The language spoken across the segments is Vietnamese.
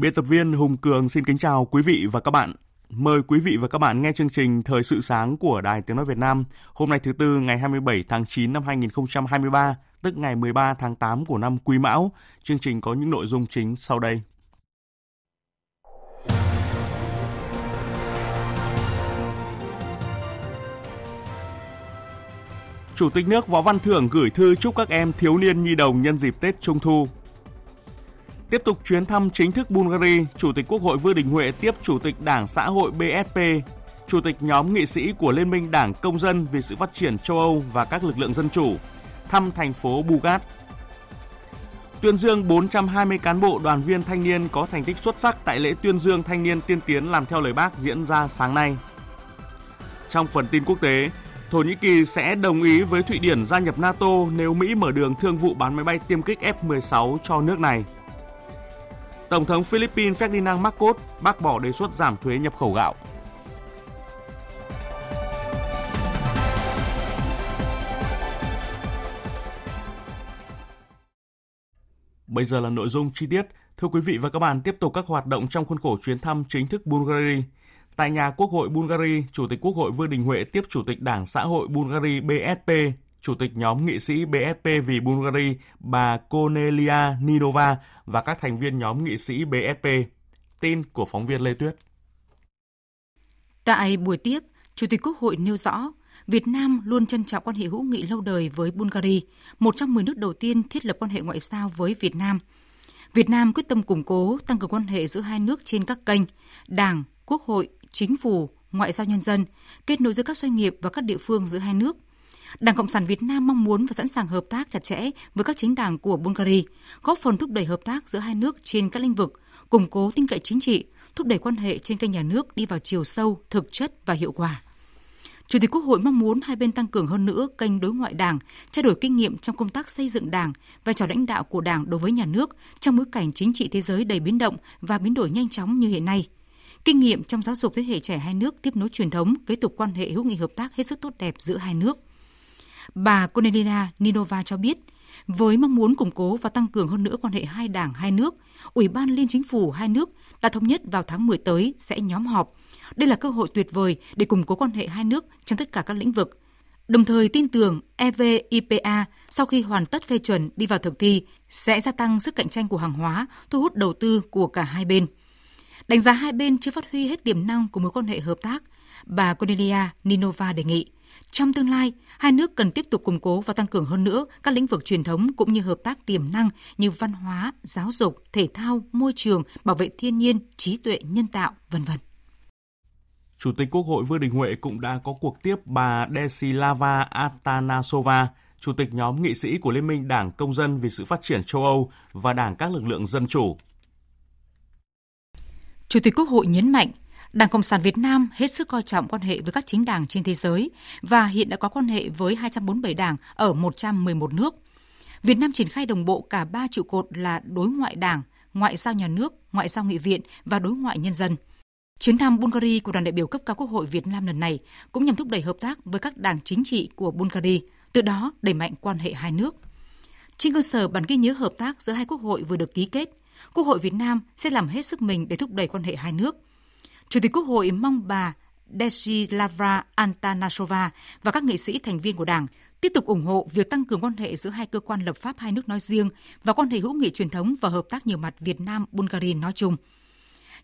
Biên tập viên Hùng Cường xin kính chào quý vị và các bạn. Mời quý vị và các bạn nghe chương trình Thời sự sáng của Đài Tiếng Nói Việt Nam hôm nay thứ Tư ngày 27 tháng 9 năm 2023, tức ngày 13 tháng 8 của năm Quý Mão. Chương trình có những nội dung chính sau đây. Chủ tịch nước Võ Văn Thưởng gửi thư chúc các em thiếu niên nhi đồng nhân dịp Tết Trung Thu Tiếp tục chuyến thăm chính thức Bulgaria, Chủ tịch Quốc hội Vương Đình Huệ tiếp Chủ tịch Đảng Xã hội BSP, Chủ tịch nhóm nghị sĩ của Liên minh Đảng Công dân vì sự phát triển châu Âu và các lực lượng dân chủ, thăm thành phố Bugat. Tuyên dương 420 cán bộ đoàn viên thanh niên có thành tích xuất sắc tại lễ tuyên dương thanh niên tiên tiến làm theo lời bác diễn ra sáng nay. Trong phần tin quốc tế, Thổ Nhĩ Kỳ sẽ đồng ý với Thụy Điển gia nhập NATO nếu Mỹ mở đường thương vụ bán máy bay tiêm kích F-16 cho nước này. Tổng thống Philippines Ferdinand Marcos bác bỏ đề xuất giảm thuế nhập khẩu gạo. Bây giờ là nội dung chi tiết. Thưa quý vị và các bạn, tiếp tục các hoạt động trong khuôn khổ chuyến thăm chính thức Bulgaria. Tại nhà Quốc hội Bulgaria, Chủ tịch Quốc hội Vương Đình Huệ tiếp Chủ tịch Đảng Xã hội Bulgaria BSP Chủ tịch nhóm nghị sĩ BSP vì Bulgaria bà Cornelia Nidova và các thành viên nhóm nghị sĩ BSP. Tin của phóng viên Lê Tuyết. Tại buổi tiếp, Chủ tịch Quốc hội nêu rõ, Việt Nam luôn trân trọng quan hệ hữu nghị lâu đời với Bulgaria, một trong 10 nước đầu tiên thiết lập quan hệ ngoại giao với Việt Nam. Việt Nam quyết tâm củng cố, tăng cường quan hệ giữa hai nước trên các kênh Đảng, Quốc hội, Chính phủ, Ngoại giao nhân dân, kết nối giữa các doanh nghiệp và các địa phương giữa hai nước – Đảng Cộng sản Việt Nam mong muốn và sẵn sàng hợp tác chặt chẽ với các chính đảng của Bulgaria, góp phần thúc đẩy hợp tác giữa hai nước trên các lĩnh vực, củng cố tin cậy chính trị, thúc đẩy quan hệ trên kênh nhà nước đi vào chiều sâu, thực chất và hiệu quả. Chủ tịch Quốc hội mong muốn hai bên tăng cường hơn nữa kênh đối ngoại Đảng, trao đổi kinh nghiệm trong công tác xây dựng Đảng, vai trò lãnh đạo của Đảng đối với nhà nước trong bối cảnh chính trị thế giới đầy biến động và biến đổi nhanh chóng như hiện nay. Kinh nghiệm trong giáo dục thế hệ trẻ hai nước tiếp nối truyền thống, kế tục quan hệ hữu nghị hợp tác hết sức tốt đẹp giữa hai nước. Bà Konelina Ninova cho biết, với mong muốn củng cố và tăng cường hơn nữa quan hệ hai đảng hai nước, Ủy ban Liên Chính phủ hai nước đã thống nhất vào tháng 10 tới sẽ nhóm họp. Đây là cơ hội tuyệt vời để củng cố quan hệ hai nước trong tất cả các lĩnh vực. Đồng thời tin tưởng EVIPA sau khi hoàn tất phê chuẩn đi vào thực thi sẽ gia tăng sức cạnh tranh của hàng hóa, thu hút đầu tư của cả hai bên. Đánh giá hai bên chưa phát huy hết tiềm năng của mối quan hệ hợp tác, bà Cornelia Ninova đề nghị – trong tương lai, hai nước cần tiếp tục củng cố và tăng cường hơn nữa các lĩnh vực truyền thống cũng như hợp tác tiềm năng như văn hóa, giáo dục, thể thao, môi trường, bảo vệ thiên nhiên, trí tuệ nhân tạo, vân vân. Chủ tịch Quốc hội Vương Đình Huệ cũng đã có cuộc tiếp bà Desislava Atanasova, Chủ tịch nhóm nghị sĩ của Liên minh Đảng Công dân vì sự phát triển châu Âu và Đảng các lực lượng dân chủ. Chủ tịch Quốc hội nhấn mạnh, Đảng Cộng sản Việt Nam hết sức coi trọng quan hệ với các chính đảng trên thế giới và hiện đã có quan hệ với 247 đảng ở 111 nước. Việt Nam triển khai đồng bộ cả ba trụ cột là đối ngoại đảng, ngoại giao nhà nước, ngoại giao nghị viện và đối ngoại nhân dân. Chuyến thăm Bulgaria của đoàn đại biểu cấp cao Quốc hội Việt Nam lần này cũng nhằm thúc đẩy hợp tác với các đảng chính trị của Bulgaria, từ đó đẩy mạnh quan hệ hai nước. Trên cơ sở bản ghi nhớ hợp tác giữa hai quốc hội vừa được ký kết, Quốc hội Việt Nam sẽ làm hết sức mình để thúc đẩy quan hệ hai nước – Chủ tịch Quốc hội mong bà Desislava Antanasova và các nghị sĩ thành viên của Đảng tiếp tục ủng hộ việc tăng cường quan hệ giữa hai cơ quan lập pháp hai nước nói riêng và quan hệ hữu nghị truyền thống và hợp tác nhiều mặt Việt Nam Bulgaria nói chung.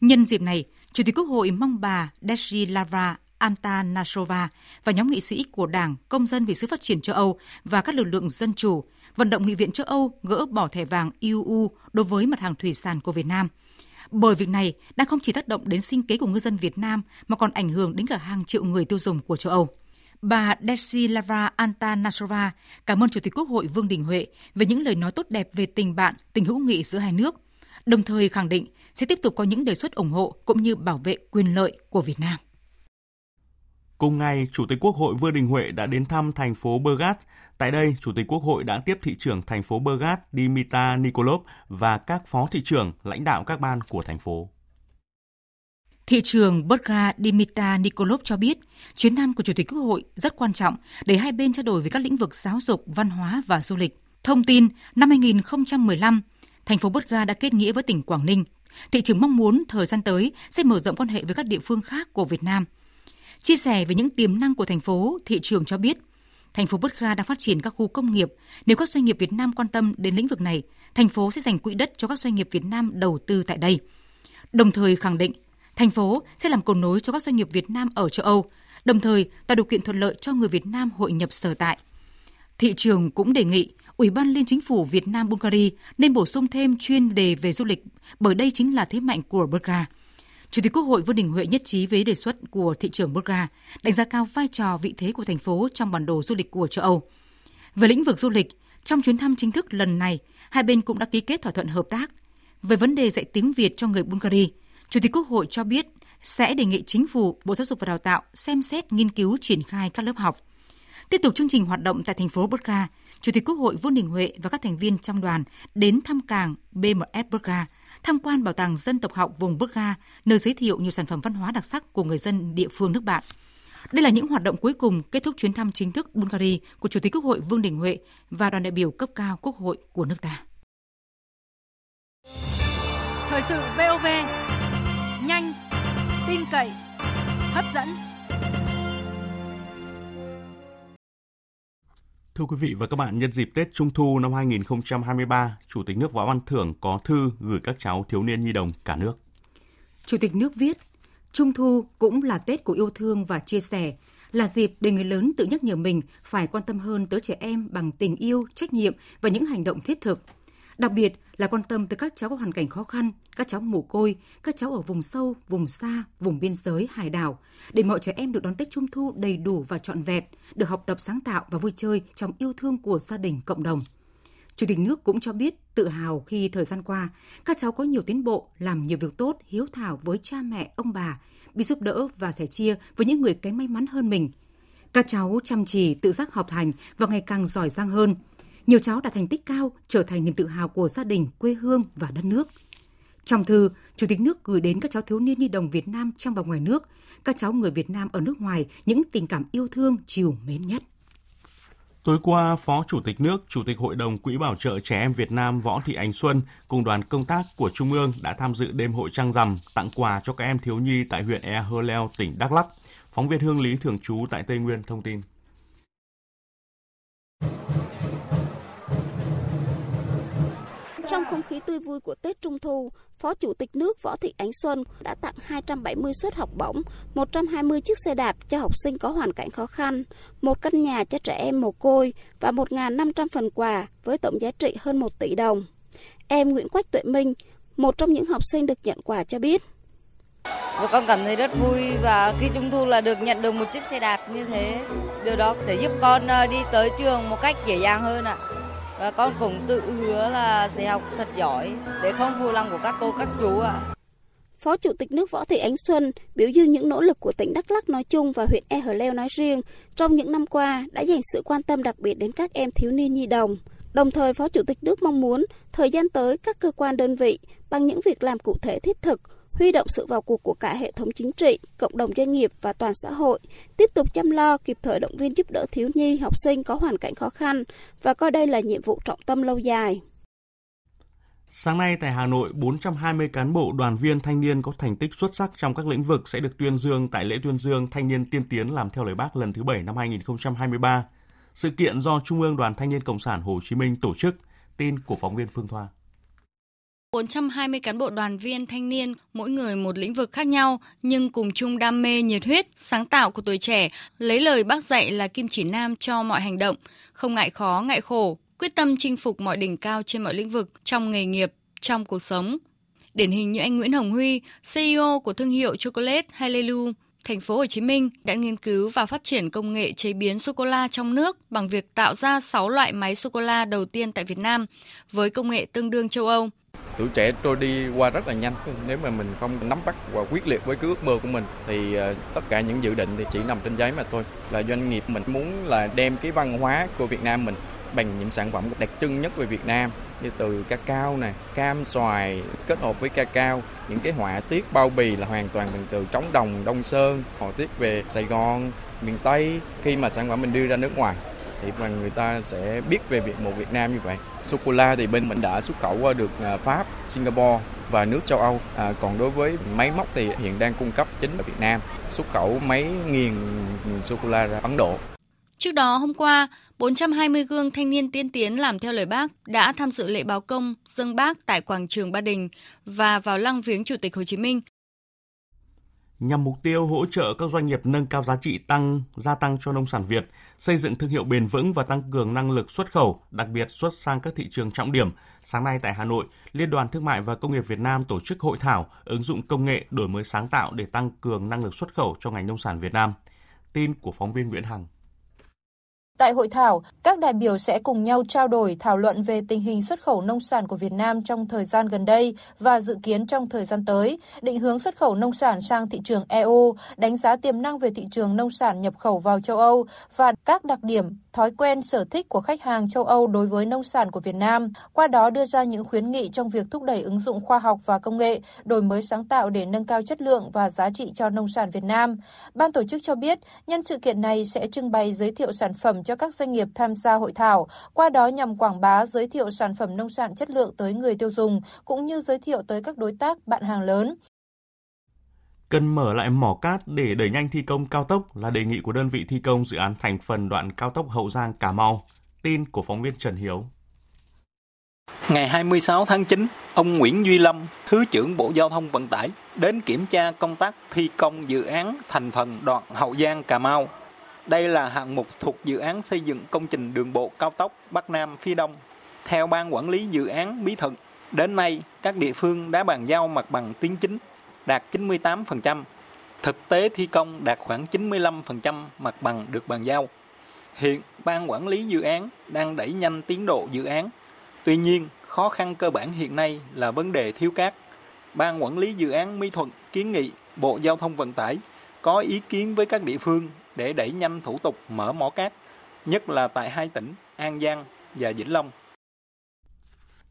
Nhân dịp này, Chủ tịch Quốc hội mong bà Desislava Anta Antanasova và nhóm nghị sĩ của Đảng Công dân vì sự phát triển châu Âu và các lực lượng dân chủ vận động Nghị viện châu Âu gỡ bỏ thẻ vàng EU đối với mặt hàng thủy sản của Việt Nam. Bởi việc này đang không chỉ tác động đến sinh kế của ngư dân Việt Nam mà còn ảnh hưởng đến cả hàng triệu người tiêu dùng của châu Âu. Bà Desislava Antanasova cảm ơn Chủ tịch Quốc hội Vương Đình Huệ về những lời nói tốt đẹp về tình bạn, tình hữu nghị giữa hai nước, đồng thời khẳng định sẽ tiếp tục có những đề xuất ủng hộ cũng như bảo vệ quyền lợi của Việt Nam. Cùng ngày, Chủ tịch Quốc hội Vương Đình Huệ đã đến thăm thành phố Burgas. Tại đây, Chủ tịch Quốc hội đã tiếp thị trưởng thành phố Burgas Dimitar Nikolov và các phó thị trưởng, lãnh đạo các ban của thành phố. Thị trường Burga Dimitar Nikolov cho biết, chuyến thăm của Chủ tịch Quốc hội rất quan trọng để hai bên trao đổi về các lĩnh vực giáo dục, văn hóa và du lịch. Thông tin, năm 2015, thành phố Burga đã kết nghĩa với tỉnh Quảng Ninh. Thị trường mong muốn thời gian tới sẽ mở rộng quan hệ với các địa phương khác của Việt Nam. Chia sẻ về những tiềm năng của thành phố, thị trường cho biết, thành phố Burga đang phát triển các khu công nghiệp. Nếu các doanh nghiệp Việt Nam quan tâm đến lĩnh vực này, thành phố sẽ dành quỹ đất cho các doanh nghiệp Việt Nam đầu tư tại đây. Đồng thời khẳng định thành phố sẽ làm cầu nối cho các doanh nghiệp Việt Nam ở châu Âu, đồng thời tạo điều kiện thuận lợi cho người Việt Nam hội nhập sở tại. Thị trường cũng đề nghị Ủy ban Liên Chính phủ Việt Nam Bulgaria nên bổ sung thêm chuyên đề về du lịch, bởi đây chính là thế mạnh của Bulgaria. Chủ tịch Quốc hội Vương Đình Huệ nhất trí với đề xuất của thị trưởng Bulgaria, đánh giá cao vai trò vị thế của thành phố trong bản đồ du lịch của châu Âu. Về lĩnh vực du lịch, trong chuyến thăm chính thức lần này, hai bên cũng đã ký kết thỏa thuận hợp tác. Về vấn đề dạy tiếng Việt cho người Bulgaria, Chủ tịch Quốc hội cho biết sẽ đề nghị chính phủ, Bộ Giáo dục và Đào tạo xem xét nghiên cứu triển khai các lớp học. Tiếp tục chương trình hoạt động tại thành phố Burka, Chủ tịch Quốc hội Vương Đình Huệ và các thành viên trong đoàn đến thăm cảng BMS Burka, tham quan bảo tàng dân tộc học vùng Burka, nơi giới thiệu nhiều sản phẩm văn hóa đặc sắc của người dân địa phương nước bạn. Đây là những hoạt động cuối cùng kết thúc chuyến thăm chính thức Bulgaria của Chủ tịch Quốc hội Vương Đình Huệ và đoàn đại biểu cấp cao Quốc hội của nước ta. Thời sự VOV nhanh, tin cậy, hấp dẫn. Thưa quý vị và các bạn, nhân dịp Tết Trung thu năm 2023, Chủ tịch nước Võ Văn Thưởng có thư gửi các cháu thiếu niên nhi đồng cả nước. Chủ tịch nước viết, Trung thu cũng là Tết của yêu thương và chia sẻ, là dịp để người lớn tự nhắc nhở mình phải quan tâm hơn tới trẻ em bằng tình yêu, trách nhiệm và những hành động thiết thực – Đặc biệt là quan tâm tới các cháu có hoàn cảnh khó khăn, các cháu mồ côi, các cháu ở vùng sâu, vùng xa, vùng biên giới, hải đảo, để mọi trẻ em được đón Tết Trung thu đầy đủ và trọn vẹn, được học tập sáng tạo và vui chơi trong yêu thương của gia đình, cộng đồng. Chủ tịch nước cũng cho biết tự hào khi thời gian qua, các cháu có nhiều tiến bộ, làm nhiều việc tốt, hiếu thảo với cha mẹ, ông bà, biết giúp đỡ và sẻ chia với những người kém may mắn hơn mình. Các cháu chăm chỉ, tự giác học hành và ngày càng giỏi giang hơn – nhiều cháu đạt thành tích cao, trở thành niềm tự hào của gia đình, quê hương và đất nước. Trong thư, Chủ tịch nước gửi đến các cháu thiếu niên nhi đồng Việt Nam trong và ngoài nước, các cháu người Việt Nam ở nước ngoài những tình cảm yêu thương chiều mến nhất. Tối qua, Phó Chủ tịch nước, Chủ tịch Hội đồng Quỹ Bảo trợ Trẻ Em Việt Nam Võ Thị Ánh Xuân cùng đoàn công tác của Trung ương đã tham dự đêm hội trăng rằm tặng quà cho các em thiếu nhi tại huyện Ea Hơ Leo, tỉnh Đắk Lắk. Phóng viên Hương Lý thường trú tại Tây Nguyên thông tin. Không khí tươi vui của Tết Trung Thu, Phó Chủ tịch nước Võ Thị Ánh Xuân đã tặng 270 suất học bổng, 120 chiếc xe đạp cho học sinh có hoàn cảnh khó khăn, một căn nhà cho trẻ em mồ côi và 1.500 phần quà với tổng giá trị hơn 1 tỷ đồng. Em Nguyễn Quách Tuệ Minh, một trong những học sinh được nhận quà cho biết. Và con cảm thấy rất vui và khi Trung Thu là được nhận được một chiếc xe đạp như thế. Điều đó sẽ giúp con ờ, đi tới trường một cách dễ dàng hơn ạ. À và con cũng tự hứa là sẽ học thật giỏi để không phụ lòng của các cô các chú ạ. Phó Chủ tịch nước Võ Thị Ánh Xuân biểu dương những nỗ lực của tỉnh Đắk Lắk nói chung và huyện E Hờ Leo nói riêng trong những năm qua đã dành sự quan tâm đặc biệt đến các em thiếu niên nhi đồng. Đồng thời, Phó Chủ tịch nước mong muốn thời gian tới các cơ quan đơn vị bằng những việc làm cụ thể thiết thực huy động sự vào cuộc của cả hệ thống chính trị, cộng đồng doanh nghiệp và toàn xã hội, tiếp tục chăm lo kịp thời động viên giúp đỡ thiếu nhi, học sinh có hoàn cảnh khó khăn và coi đây là nhiệm vụ trọng tâm lâu dài. Sáng nay tại Hà Nội, 420 cán bộ đoàn viên thanh niên có thành tích xuất sắc trong các lĩnh vực sẽ được tuyên dương tại lễ tuyên dương Thanh niên tiên tiến làm theo lời Bác lần thứ 7 năm 2023. Sự kiện do Trung ương Đoàn Thanh niên Cộng sản Hồ Chí Minh tổ chức, tin của phóng viên Phương Thoa. 420 cán bộ đoàn viên thanh niên, mỗi người một lĩnh vực khác nhau, nhưng cùng chung đam mê, nhiệt huyết, sáng tạo của tuổi trẻ, lấy lời bác dạy là kim chỉ nam cho mọi hành động, không ngại khó, ngại khổ, quyết tâm chinh phục mọi đỉnh cao trên mọi lĩnh vực trong nghề nghiệp, trong cuộc sống. Điển hình như anh Nguyễn Hồng Huy, CEO của thương hiệu chocolate Hallelujah, thành phố Hồ Chí Minh đã nghiên cứu và phát triển công nghệ chế biến sô cô la trong nước bằng việc tạo ra 6 loại máy sô cô la đầu tiên tại Việt Nam với công nghệ tương đương châu Âu. Tuổi trẻ tôi đi qua rất là nhanh. Nếu mà mình không nắm bắt và quyết liệt với cái ước mơ của mình thì ờ, tất cả những dự định thì chỉ nằm trên giấy mà thôi. Là doanh nghiệp mình muốn là đem cái văn hóa của Việt Nam mình bằng những sản phẩm đặc trưng nhất về Việt Nam như từ cacao này, cam xoài kết hợp với cacao, những cái họa tiết bao bì là hoàn toàn bằng từ trống đồng, đông sơn, họa tiết về Sài Gòn, miền Tây. Khi mà sản phẩm mình đưa ra nước ngoài thì mà người ta sẽ biết về việc một Việt Nam như vậy. Sô cô la thì bên mình đã xuất khẩu qua được ờ, Pháp, Singapore và nước châu Âu. À, còn đối với máy móc thì hiện đang cung cấp chính ở Việt Nam, xuất khẩu máy nghiền sô cô la ra Ấn Độ. Trước đó hôm qua, 420 gương thanh niên tiên tiến làm theo lời bác đã tham dự lễ báo công dân bác tại quảng trường Ba Đình và vào lăng viếng Chủ tịch Hồ Chí Minh. Nhằm mục tiêu hỗ trợ các doanh nghiệp nâng cao giá trị tăng, gia tăng cho nông sản Việt, xây dựng thương hiệu bền vững và tăng cường năng lực xuất khẩu, đặc biệt xuất sang các thị trường trọng điểm, sáng nay tại Hà Nội, Liên đoàn Thương mại và Công nghiệp Việt Nam tổ chức hội thảo ứng dụng công nghệ đổi mới sáng tạo để tăng cường năng lực xuất khẩu cho ngành nông sản Việt Nam. Tin của phóng viên Nguyễn Hằng. Tại hội thảo, các đại biểu sẽ cùng nhau trao đổi thảo luận về tình hình xuất khẩu nông sản của Việt Nam trong thời gian gần đây và dự kiến trong thời gian tới, định hướng xuất khẩu nông sản sang thị trường EU, đánh giá tiềm năng về thị trường nông sản nhập khẩu vào châu Âu và các đặc điểm, thói quen sở thích của khách hàng châu Âu đối với nông sản của Việt Nam, qua đó đưa ra những khuyến nghị trong việc thúc đẩy ứng dụng khoa học và công nghệ, đổi mới sáng tạo để nâng cao chất lượng và giá trị cho nông sản Việt Nam. Ban tổ chức cho biết, nhân sự kiện này sẽ trưng bày giới thiệu sản phẩm cho các doanh nghiệp tham gia hội thảo, qua đó nhằm quảng bá giới thiệu sản phẩm nông sản chất lượng tới người tiêu dùng cũng như giới thiệu tới các đối tác bạn hàng lớn. Cần mở lại mỏ cát để đẩy nhanh thi công cao tốc là đề nghị của đơn vị thi công dự án thành phần đoạn cao tốc Hậu Giang Cà Mau. Tin của phóng viên Trần Hiếu. Ngày 26 tháng 9, ông Nguyễn Duy Lâm, Thứ trưởng Bộ Giao thông Vận tải, đến kiểm tra công tác thi công dự án thành phần đoạn Hậu Giang Cà Mau đây là hạng mục thuộc dự án xây dựng công trình đường bộ cao tốc Bắc Nam phía Đông. Theo Ban Quản lý Dự án Bí thận đến nay các địa phương đã bàn giao mặt bằng tuyến chính đạt 98%. Thực tế thi công đạt khoảng 95% mặt bằng được bàn giao. Hiện Ban Quản lý Dự án đang đẩy nhanh tiến độ dự án. Tuy nhiên, khó khăn cơ bản hiện nay là vấn đề thiếu cát. Ban Quản lý Dự án Mỹ Thuận kiến nghị Bộ Giao thông Vận tải có ý kiến với các địa phương để đẩy nhanh thủ tục mở mỏ cát, nhất là tại hai tỉnh An Giang và Vĩnh Long.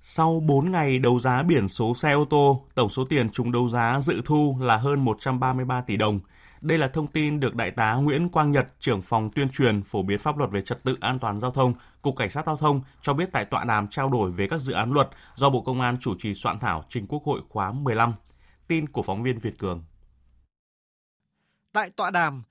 Sau 4 ngày đấu giá biển số xe ô tô, tổng số tiền trúng đấu giá dự thu là hơn 133 tỷ đồng. Đây là thông tin được Đại tá Nguyễn Quang Nhật, trưởng phòng tuyên truyền phổ biến pháp luật về trật tự an toàn giao thông, Cục Cảnh sát Giao thông cho biết tại tọa đàm trao đổi về các dự án luật do Bộ Công an chủ trì soạn thảo trình Quốc hội khóa 15. Tin của phóng viên Việt Cường. Tại tọa đàm,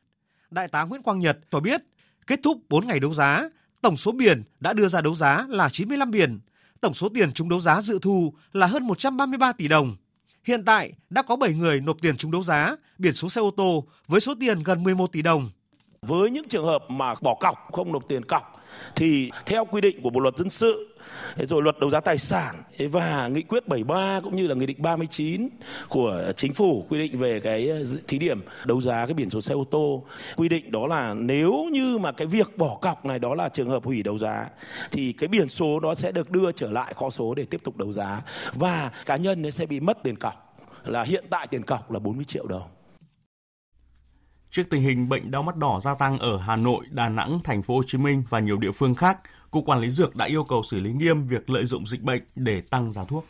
Đại tá Nguyễn Quang Nhật cho biết, kết thúc 4 ngày đấu giá, tổng số biển đã đưa ra đấu giá là 95 biển, tổng số tiền trúng đấu giá dự thu là hơn 133 tỷ đồng. Hiện tại, đã có 7 người nộp tiền trúng đấu giá biển số xe ô tô với số tiền gần 11 tỷ đồng. Với những trường hợp mà bỏ cọc, không nộp tiền cọc thì theo quy định của Bộ luật dân sự rồi luật đấu giá tài sản và nghị quyết 73 cũng như là nghị định 39 của chính phủ quy định về cái ờ, thí điểm đấu giá cái biển số xe ô tô, quy định đó là nếu như mà cái việc bỏ cọc này đó là trường hợp hủy đấu giá, thì cái biển số đó sẽ được đưa trở lại kho số để tiếp tục đấu giá và cá nhân sẽ bị mất tiền cọc. Là hiện tại tiền cọc là 40 triệu đồng. Trước tình hình bệnh đau mắt đỏ gia tăng ở Hà Nội, Đà Nẵng, thành phố Hồ Chí Minh và nhiều địa phương khác, Cục Quản lý Dược đã yêu cầu xử lý nghiêm việc lợi dụng dịch bệnh để tăng giá thuốc.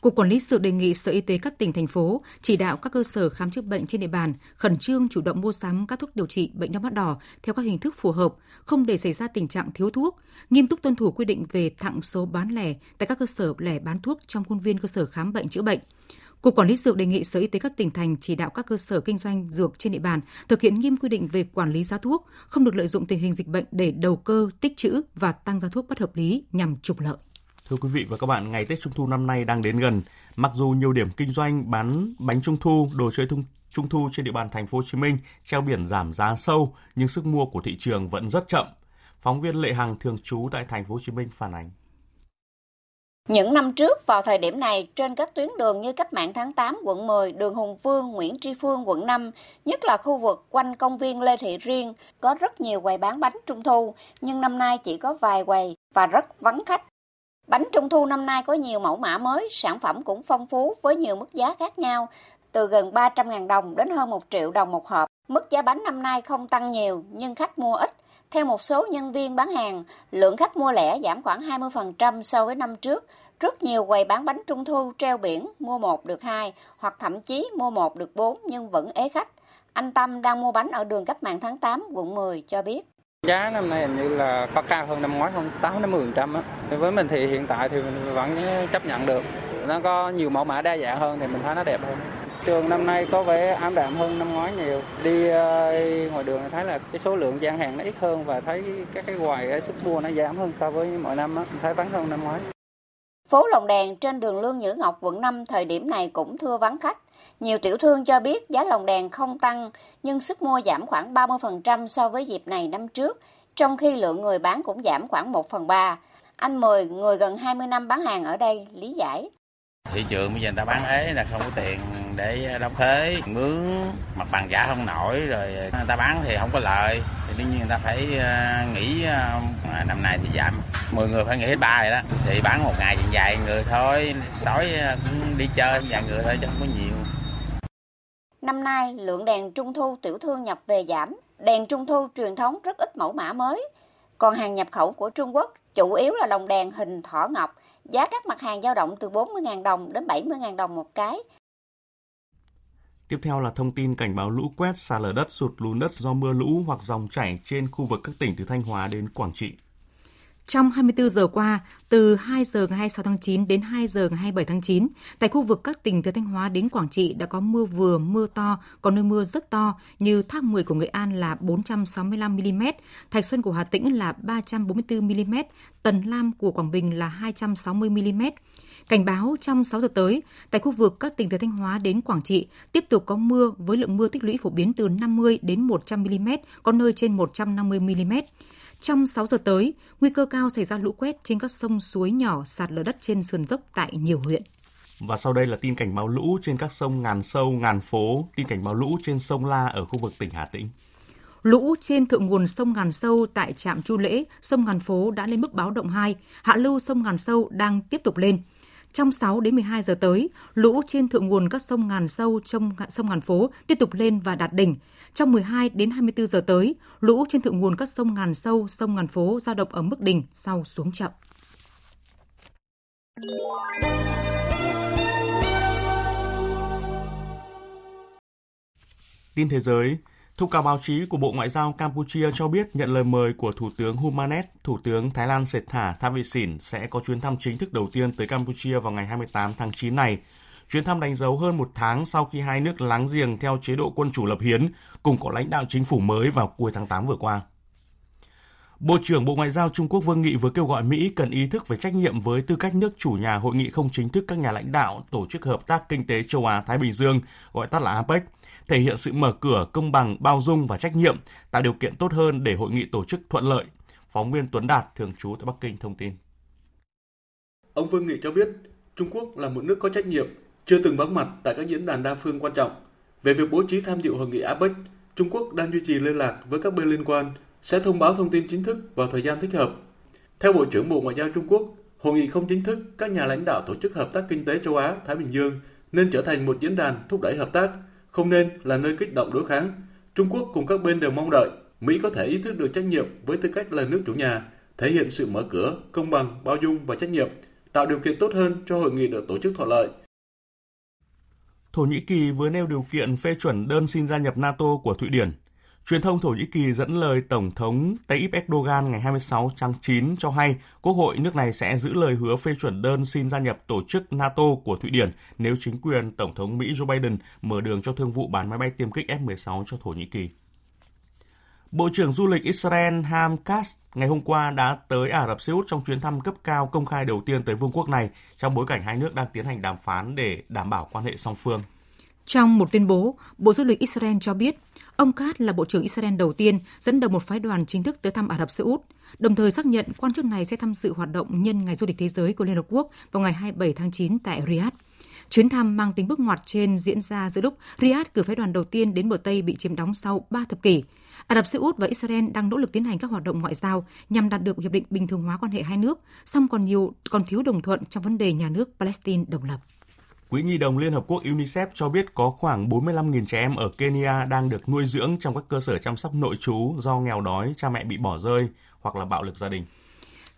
Cục Quản lý Dược đề nghị Sở Y tế các tỉnh, thành phố chỉ đạo các cơ sở khám chữa bệnh trên địa bàn khẩn trương chủ động mua sắm các thuốc điều trị bệnh đau mắt đỏ theo các hình thức phù hợp, không để xảy ra tình trạng thiếu thuốc, nghiêm túc tuân thủ quy định về thặng số bán lẻ tại các cơ sở lẻ bán thuốc trong khuôn viên cơ sở khám bệnh chữa bệnh. Cục Quản lý Dược đề nghị Sở Y tế các tỉnh thành chỉ đạo các cơ sở kinh doanh dược trên địa bàn thực hiện nghiêm quy định về quản lý giá thuốc, không được lợi dụng tình hình dịch bệnh để đầu cơ, tích trữ và tăng giá thuốc bất hợp lý nhằm trục lợi. Thưa quý vị và các bạn, ngày Tết Trung thu năm nay đang đến gần. Mặc dù nhiều điểm kinh doanh bán bánh trung thu, đồ chơi trung, trung thu trên địa bàn thành phố Hồ Chí Minh treo biển giảm giá sâu, nhưng sức mua của thị trường vẫn rất chậm. Phóng viên Lệ Hằng thường trú tại thành phố Hồ Chí Minh phản ánh. Những năm trước, vào thời điểm này, trên các tuyến đường như Cách mạng tháng 8, quận 10, đường Hùng Vương, Nguyễn Tri Phương, quận 5, nhất là khu vực quanh công viên Lê Thị Riêng, có rất nhiều quầy bán bánh trung thu, nhưng năm nay chỉ có vài quầy và rất vắng khách. Bánh trung thu năm nay có nhiều mẫu mã mới, sản phẩm cũng phong phú với nhiều mức giá khác nhau, từ gần 300.000 đồng đến hơn 1 triệu đồng một hộp. Mức giá bánh năm nay không tăng nhiều, nhưng khách mua ít. Theo một số nhân viên bán hàng, lượng khách mua lẻ giảm khoảng 20% so với năm trước. Rất nhiều quầy bán bánh trung thu treo biển mua một được hai hoặc thậm chí mua một được bốn nhưng vẫn ế khách. Anh Tâm đang mua bánh ở đường Cách mạng tháng 8, quận 10 cho biết. Giá năm nay hình như là có cao hơn năm ngoái không 8 đến 10% á. Với mình thì hiện tại thì mình vẫn chấp nhận được. Nó có nhiều mẫu mã đa dạng hơn thì mình thấy nó đẹp hơn. Trường năm nay có vẻ ám đạm hơn năm ngoái nhiều. Đi uh, ngoài đường thấy là cái số lượng gian hàng nó ít hơn và thấy các cái quầy sức mua nó giảm hơn so với mọi năm á, thấy vắng hơn năm ngoái. Phố Lồng Đèn trên đường Lương Nhữ Ngọc quận 5 thời điểm này cũng thưa vắng khách. Nhiều tiểu thương cho biết giá lồng đèn không tăng, nhưng sức mua giảm khoảng 30% so với dịp này năm trước, trong khi lượng người bán cũng giảm khoảng 1 phần 3. Anh Mười, người gần 20 năm bán hàng ở đây, lý giải. Thị trường bây giờ người ta bán ế là không có tiền để đóng thuế, mướn, mặt bằng giả không nổi, rồi người ta bán thì không có lợi. Thì đương nhiên người ta phải ờ, nghĩ ờ, năm nay thì giảm 10 người phải nghỉ hết ba rồi đó thì bán một ngày chừng vài người thôi tối ờ, cũng đi chơi vài người thôi chứ không có nhiều Năm nay, lượng đèn trung thu tiểu thương nhập về giảm. Đèn trung thu truyền thống rất ít mẫu mã mới. Còn hàng nhập khẩu của Trung Quốc chủ yếu là lồng đèn hình thỏ ngọc. Giá các mặt hàng dao động từ 40.000 đồng đến 70.000 đồng một cái. Tiếp theo là thông tin cảnh báo lũ quét, sạt lở đất, sụt lún đất do mưa lũ hoặc dòng chảy trên khu vực các tỉnh từ Thanh Hóa đến Quảng Trị. Trong 24 giờ qua, từ 2 giờ ngày 26 tháng 9 đến 2 giờ ngày 27 tháng 9, tại khu vực các tỉnh từ Thanh Hóa đến Quảng Trị đã có mưa vừa, mưa to, có nơi mưa rất to như Thác 10 của Nghệ An là 465 mm, Thạch Xuân của Hà Tĩnh là 344 mm, Tần Lam của Quảng Bình là 260 mm. Cảnh báo trong 6 giờ tới, tại khu vực các tỉnh từ Thanh Hóa đến Quảng Trị tiếp tục có mưa với lượng mưa tích lũy phổ biến từ 50 đến 100 mm, có nơi trên 150 mm. Trong 6 giờ tới, nguy cơ cao xảy ra lũ quét trên các sông suối nhỏ sạt lở đất trên sườn dốc tại nhiều huyện. Và sau đây là tin cảnh báo lũ trên các sông Ngàn Sâu, Ngàn Phố, tin cảnh báo lũ trên sông La ở khu vực tỉnh Hà Tĩnh. Lũ trên thượng nguồn sông Ngàn Sâu tại trạm Chu Lễ, sông Ngàn Phố đã lên mức báo động 2, hạ lưu sông Ngàn Sâu đang tiếp tục lên. Trong 6 đến 12 giờ tới, lũ trên thượng nguồn các sông Ngàn Sâu trong sông Ngàn Phố tiếp tục lên và đạt đỉnh. Trong 12 đến 24 giờ tới, lũ trên thượng nguồn các sông Ngàn Sâu, sông Ngàn Phố giao động ở mức đỉnh sau xuống chậm. Tin thế giới, Thông cáo báo chí của Bộ Ngoại giao Campuchia cho biết nhận lời mời của Thủ tướng Humanet, Thủ tướng Thái Lan Sệt Thả Thavisin sẽ có chuyến thăm chính thức đầu tiên tới Campuchia vào ngày 28 tháng 9 này. Chuyến thăm đánh dấu hơn một tháng sau khi hai nước láng giềng theo chế độ quân chủ lập hiến cùng có lãnh đạo chính phủ mới vào cuối tháng 8 vừa qua. Bộ trưởng Bộ Ngoại giao Trung Quốc Vương Nghị vừa kêu gọi Mỹ cần ý thức về trách nhiệm với tư cách nước chủ nhà hội nghị không chính thức các nhà lãnh đạo Tổ chức Hợp tác Kinh tế Châu Á-Thái Bình Dương, gọi tắt là APEC, thể hiện sự mở cửa, công bằng, bao dung và trách nhiệm, tạo điều kiện tốt hơn để hội nghị tổ chức thuận lợi. Phóng viên Tuấn Đạt, thường trú tại Bắc Kinh thông tin. Ông Vương Nghị cho biết, Trung Quốc là một nước có trách nhiệm, chưa từng vắng mặt tại các diễn đàn đa phương quan trọng. Về việc bố trí tham dự hội nghị APEC, Trung Quốc đang duy trì liên lạc với các bên liên quan, sẽ thông báo thông tin chính thức vào thời gian thích hợp. Theo Bộ trưởng Bộ Ngoại giao Trung Quốc, hội nghị không chính thức các nhà lãnh đạo tổ chức hợp tác kinh tế châu Á Thái Bình Dương nên trở thành một diễn đàn thúc đẩy hợp tác không nên là nơi kích động đối kháng. Trung Quốc cùng các bên đều mong đợi Mỹ có thể ý thức được trách nhiệm với tư cách là nước chủ nhà, thể hiện sự mở cửa, công bằng, bao dung và trách nhiệm, tạo điều kiện tốt hơn cho hội nghị được tổ chức thuận lợi. Thổ Nhĩ Kỳ vừa nêu điều kiện phê chuẩn đơn xin gia nhập NATO của Thụy Điển. Truyền thông Thổ Nhĩ Kỳ dẫn lời Tổng thống Tayyip Erdogan ngày 26 tháng 9 cho hay Quốc hội nước này sẽ giữ lời hứa phê chuẩn đơn xin gia nhập tổ chức NATO của Thụy Điển nếu chính quyền Tổng thống Mỹ Joe Biden mở đường cho thương vụ bán máy bay tiêm kích F-16 cho Thổ Nhĩ Kỳ. Bộ trưởng Du lịch Israel Ham Katz ngày hôm qua đã tới Ả Rập Xê Út trong chuyến thăm cấp cao công khai đầu tiên tới vương quốc này trong bối cảnh hai nước đang tiến hành đàm phán để đảm bảo quan hệ song phương. Trong một tuyên bố, Bộ Du lịch Israel cho biết ông Katz là Bộ trưởng Israel đầu tiên dẫn đầu một phái đoàn chính thức tới thăm Ả Rập Xê Út, đồng thời xác nhận quan chức này sẽ tham dự hoạt động nhân Ngày Du lịch Thế giới của Liên Hợp Quốc vào ngày 27 tháng 9 tại Riyadh. Chuyến thăm mang tính bước ngoặt trên diễn ra giữa lúc Riyadh cử phái đoàn đầu tiên đến bờ Tây bị chiếm đóng sau 3 thập kỷ. Ả Rập Xê Út và Israel đang nỗ lực tiến hành các hoạt động ngoại giao nhằm đạt được hiệp định bình thường hóa quan hệ hai nước, song còn nhiều còn thiếu đồng thuận trong vấn đề nhà nước Palestine độc lập. Quỹ Nhi đồng Liên Hợp Quốc UNICEF cho biết có khoảng 45.000 trẻ em ở Kenya đang được nuôi dưỡng trong các cơ sở chăm sóc nội trú do nghèo đói, cha mẹ bị bỏ rơi hoặc là bạo lực gia đình.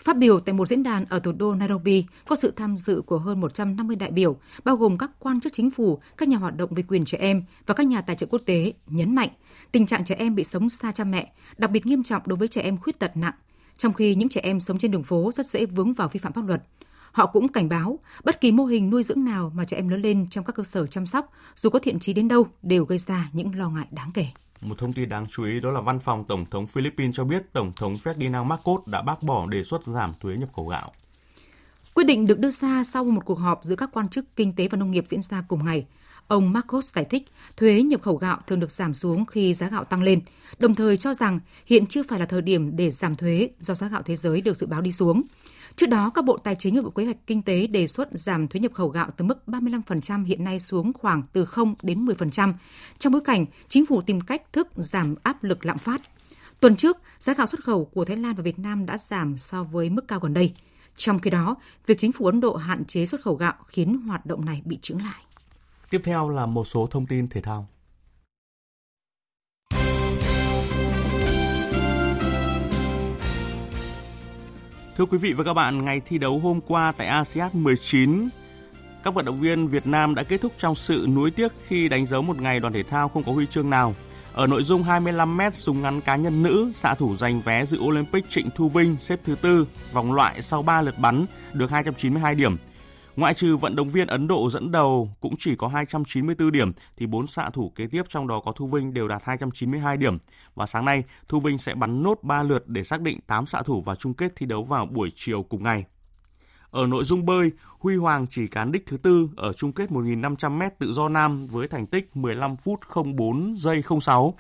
Phát biểu tại một diễn đàn ở thủ đô Nairobi, có sự tham dự của hơn 150 đại biểu, bao gồm các quan chức chính phủ, các nhà hoạt động về quyền trẻ em và các nhà tài trợ quốc tế, nhấn mạnh tình trạng trẻ em bị sống xa cha mẹ, đặc biệt nghiêm trọng đối với trẻ em khuyết tật nặng, trong khi những trẻ em sống trên đường phố rất dễ vướng vào vi phạm pháp luật. Họ cũng cảnh báo, bất kỳ mô hình nuôi dưỡng nào mà trẻ em lớn lên trong các cơ sở chăm sóc, dù có thiện trí đến đâu, đều gây ra những lo ngại đáng kể. Một thông tin đáng chú ý đó là Văn phòng Tổng thống Philippines cho biết Tổng thống Ferdinand Marcos đã bác bỏ đề xuất giảm thuế nhập khẩu gạo. Quyết định được đưa ra sau một cuộc họp giữa các quan chức kinh tế và nông nghiệp diễn ra cùng ngày. Ông Marcos giải thích thuế nhập khẩu gạo thường được giảm xuống khi giá gạo tăng lên, đồng thời cho rằng hiện chưa phải là thời điểm để giảm thuế do giá gạo thế giới được dự báo đi xuống. Trước đó, các bộ tài chính và bộ kế hoạch kinh tế đề xuất giảm thuế nhập khẩu gạo từ mức 35% hiện nay xuống khoảng từ 0 đến 10%, trong bối cảnh chính phủ tìm cách thức giảm áp lực lạm phát. Tuần trước, giá gạo xuất khẩu của Thái Lan và Việt Nam đã giảm so với mức cao gần đây. Trong khi đó, việc chính phủ Ấn Độ hạn chế xuất khẩu gạo khiến hoạt động này bị chững lại. Tiếp theo là một số thông tin thể thao. Thưa quý vị và các bạn, ngày thi đấu hôm qua tại ASEAN 19, các vận động viên Việt Nam đã kết thúc trong sự nuối tiếc khi đánh dấu một ngày đoàn thể thao không có huy chương nào. Ở nội dung 25m súng ngắn cá nhân nữ, xạ thủ giành vé dự Olympic Trịnh Thu Vinh xếp thứ tư, vòng loại sau 3 lượt bắn, được 292 điểm. Ngoại trừ vận động viên Ấn Độ dẫn đầu cũng chỉ có 294 điểm thì bốn xạ thủ kế tiếp trong đó có Thu Vinh đều đạt 292 điểm. Và sáng nay, Thu Vinh sẽ bắn nốt 3 lượt để xác định 8 xạ thủ vào chung kết thi đấu vào buổi chiều cùng ngày. Ở nội dung bơi, Huy Hoàng chỉ cán đích thứ tư ở chung kết 1.500m tự do nam với thành tích 15 phút 04 giây 06.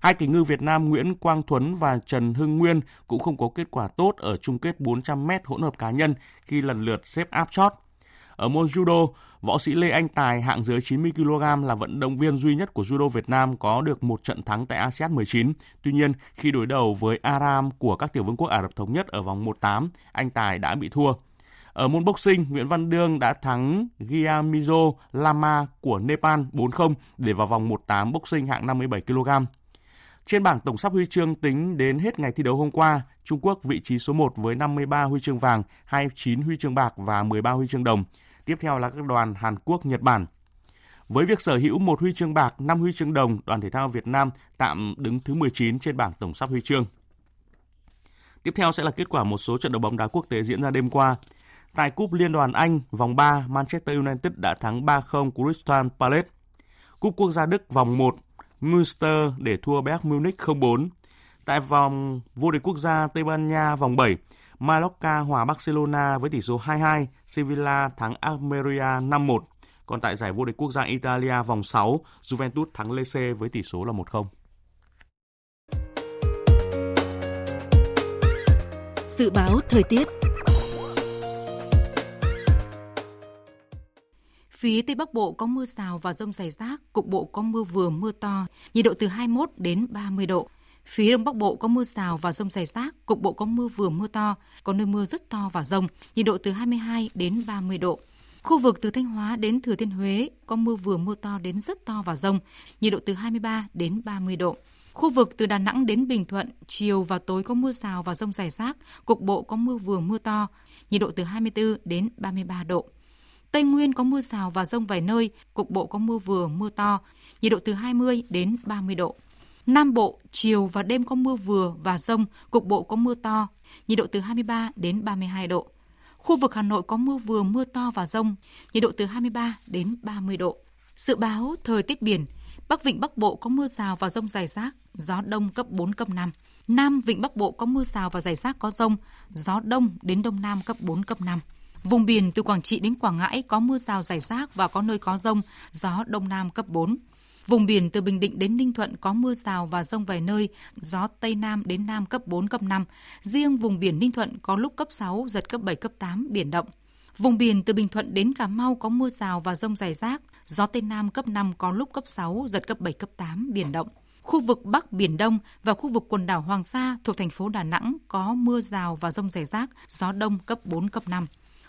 Hai kỳ ngư Việt Nam Nguyễn Quang Thuấn và Trần Hưng Nguyên cũng không có kết quả tốt ở chung kết 400m hỗn hợp cá nhân khi lần lượt xếp áp chót. Ở môn judo, võ sĩ Lê Anh Tài hạng dưới 90 kg là vận động viên duy nhất của judo Việt Nam có được một trận thắng tại ASEAN 19. Tuy nhiên, khi đối đầu với Aram của các tiểu vương quốc Ả Rập thống nhất ở vòng 1/8, anh Tài đã bị thua. Ở môn boxing, Nguyễn Văn Đương đã thắng Gyamizo Lama của Nepal 4-0 để vào vòng 1/8 boxing hạng 57 kg. Trên bảng tổng sắp huy chương tính đến hết ngày thi đấu hôm qua, Trung Quốc vị trí số 1 với 53 huy chương vàng, 29 huy chương bạc và 13 huy chương đồng. Tiếp theo là các đoàn Hàn Quốc, Nhật Bản. Với việc sở hữu một huy chương bạc, 5 huy chương đồng, đoàn thể thao Việt Nam tạm đứng thứ 19 trên bảng tổng sắp huy chương. Tiếp theo sẽ là kết quả một số trận đấu bóng đá quốc tế diễn ra đêm qua. Tại Cúp Liên đoàn Anh, vòng 3, Manchester United đã thắng 3-0 Crystal Palace. Cúp Quốc gia Đức vòng 1, Münster để thua Bayern Munich 0-4. Tại vòng vô địch quốc gia Tây Ban Nha vòng 7, Mallorca hòa Barcelona với tỷ số 2-2, Sevilla thắng Almeria 5-1. Còn tại giải vô địch quốc gia Italia vòng 6, Juventus thắng Lecce với tỷ số là 1-0. Dự báo thời tiết Phía Tây Bắc Bộ có mưa rào và rông rải rác, cục bộ có mưa vừa mưa to, nhiệt độ từ 21 đến 30 độ. Phía Đông Bắc Bộ có mưa rào và rông rải rác, cục bộ có mưa vừa mưa to, có nơi mưa rất to và rông, nhiệt độ từ 22 đến 30 độ. Khu vực từ Thanh Hóa đến Thừa Thiên Huế có mưa vừa mưa to đến rất to và rông, nhiệt độ từ 23 đến 30 độ. Khu vực từ Đà Nẵng đến Bình Thuận, chiều và tối có mưa rào và rông rải rác, cục bộ có mưa vừa mưa to, nhiệt độ từ 24 đến 33 độ. Tây Nguyên có mưa rào và rông vài nơi, cục bộ có mưa vừa mưa to, nhiệt độ từ 20 đến 30 độ. Nam Bộ, chiều và đêm có mưa vừa và rông, cục bộ có mưa to, nhiệt độ từ 23 đến 32 độ. Khu vực Hà Nội có mưa vừa mưa to và rông, nhiệt độ từ 23 đến 30 độ. Dự báo thời tiết biển, Bắc Vịnh Bắc Bộ có mưa rào và rông rải rác, gió đông cấp 4, cấp 5. Nam Vịnh Bắc Bộ có mưa rào và rải rác có rông, gió đông đến đông nam cấp 4, cấp 5. Vùng biển từ Quảng Trị đến Quảng Ngãi có mưa rào rải rác và có nơi có rông, gió đông nam cấp 4. Vùng biển từ Bình Định đến Ninh Thuận có mưa rào và rông vài nơi, gió Tây Nam đến Nam cấp 4, cấp 5. Riêng vùng biển Ninh Thuận có lúc cấp 6, giật cấp 7, cấp 8, biển động. Vùng biển từ Bình Thuận đến Cà Mau có mưa rào và rông rải rác, gió Tây Nam cấp 5 có lúc cấp 6, giật cấp 7, cấp 8, biển động. Khu vực Bắc Biển Đông và khu vực quần đảo Hoàng Sa thuộc thành phố Đà Nẵng có mưa rào và rông rải rác, gió Đông cấp 4, cấp 5.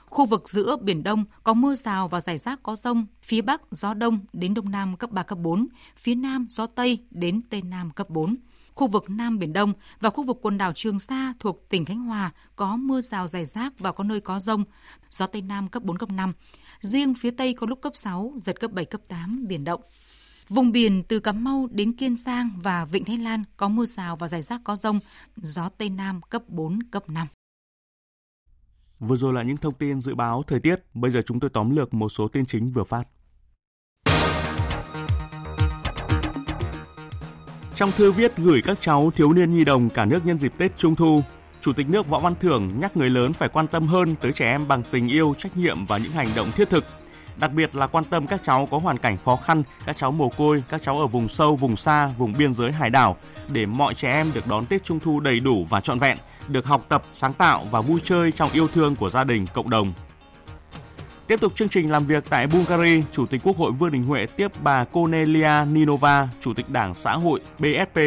Khu vực giữa Biển Đông có mưa rào và rải rác có rông, phía Bắc gió Đông đến Đông Nam cấp 3, cấp 4, phía Nam gió Tây đến Tây Nam cấp 4. Khu vực Nam Biển Đông và khu vực quần đảo Trường Sa thuộc tỉnh Khánh Hòa có mưa rào rải rác và có nơi có rông, gió Tây Nam cấp 4, cấp 5. Riêng phía Tây có lúc cấp 6, giật cấp 7, cấp 8, biển động. Vùng biển từ Cà Mau đến Kiên Giang và Vịnh Thái Lan có mưa rào và rải rác có rông, gió Tây Nam cấp 4, cấp 5. Vừa rồi là những thông tin dự báo thời tiết, bây giờ chúng tôi tóm lược một số tin chính vừa phát. Trong thư viết gửi các cháu thiếu niên nhi đồng cả nước nhân dịp Tết Trung thu, Chủ tịch nước Võ Văn Thưởng nhắc người lớn phải quan tâm hơn tới trẻ em bằng tình yêu, trách nhiệm và những hành động thiết thực. Đặc biệt là quan tâm các cháu có hoàn cảnh khó khăn, các cháu mồ côi, các cháu ở vùng sâu, vùng xa, vùng biên giới hải đảo để mọi trẻ em được đón Tết Trung thu đầy đủ và trọn vẹn, được học tập, sáng tạo và vui chơi trong yêu thương của gia đình, cộng đồng. Tiếp tục chương trình làm việc tại Bulgaria, Chủ tịch Quốc hội Vương Đình Huệ tiếp bà Cornelia Ninova, Chủ tịch Đảng Xã hội BSP,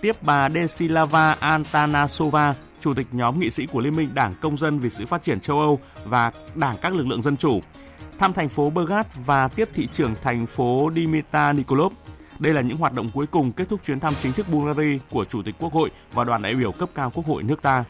tiếp bà Desilava Antanasova, Chủ tịch nhóm nghị sĩ của Liên minh Đảng Công dân vì sự phát triển châu Âu và Đảng các lực lượng dân chủ, thăm thành phố Bergat và tiếp thị trưởng thành phố Dimita Nikolov. Đây là những hoạt động cuối cùng kết thúc chuyến thăm chính thức Bulgaria của Chủ tịch Quốc hội và đoàn đại biểu cấp cao Quốc hội nước ta.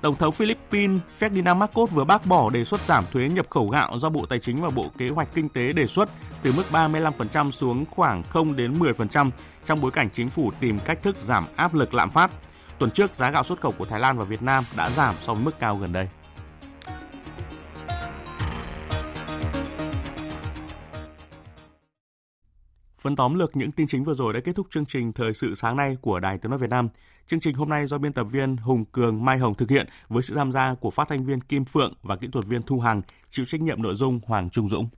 Tổng thống Philippines Ferdinand Marcos vừa bác bỏ đề xuất giảm thuế nhập khẩu gạo do Bộ Tài chính và Bộ Kế hoạch Kinh tế đề xuất từ mức 35% xuống khoảng 0 đến 10% trong bối cảnh chính phủ tìm cách thức giảm áp lực lạm phát. Tuần trước, giá gạo xuất khẩu của Thái Lan và Việt Nam đã giảm so với mức cao gần đây. Phần tóm lược những tin chính vừa rồi đã kết thúc chương trình Thời sự sáng nay của Đài Tiếng Nói Việt Nam. Chương trình hôm nay do biên tập viên Hùng Cường, Mai Hồng thực hiện với sự tham gia của phát thanh viên Kim Phượng và kỹ thuật viên Thu Hằng, chịu trách nhiệm nội dung Hoàng Trung Dũng.